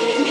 Can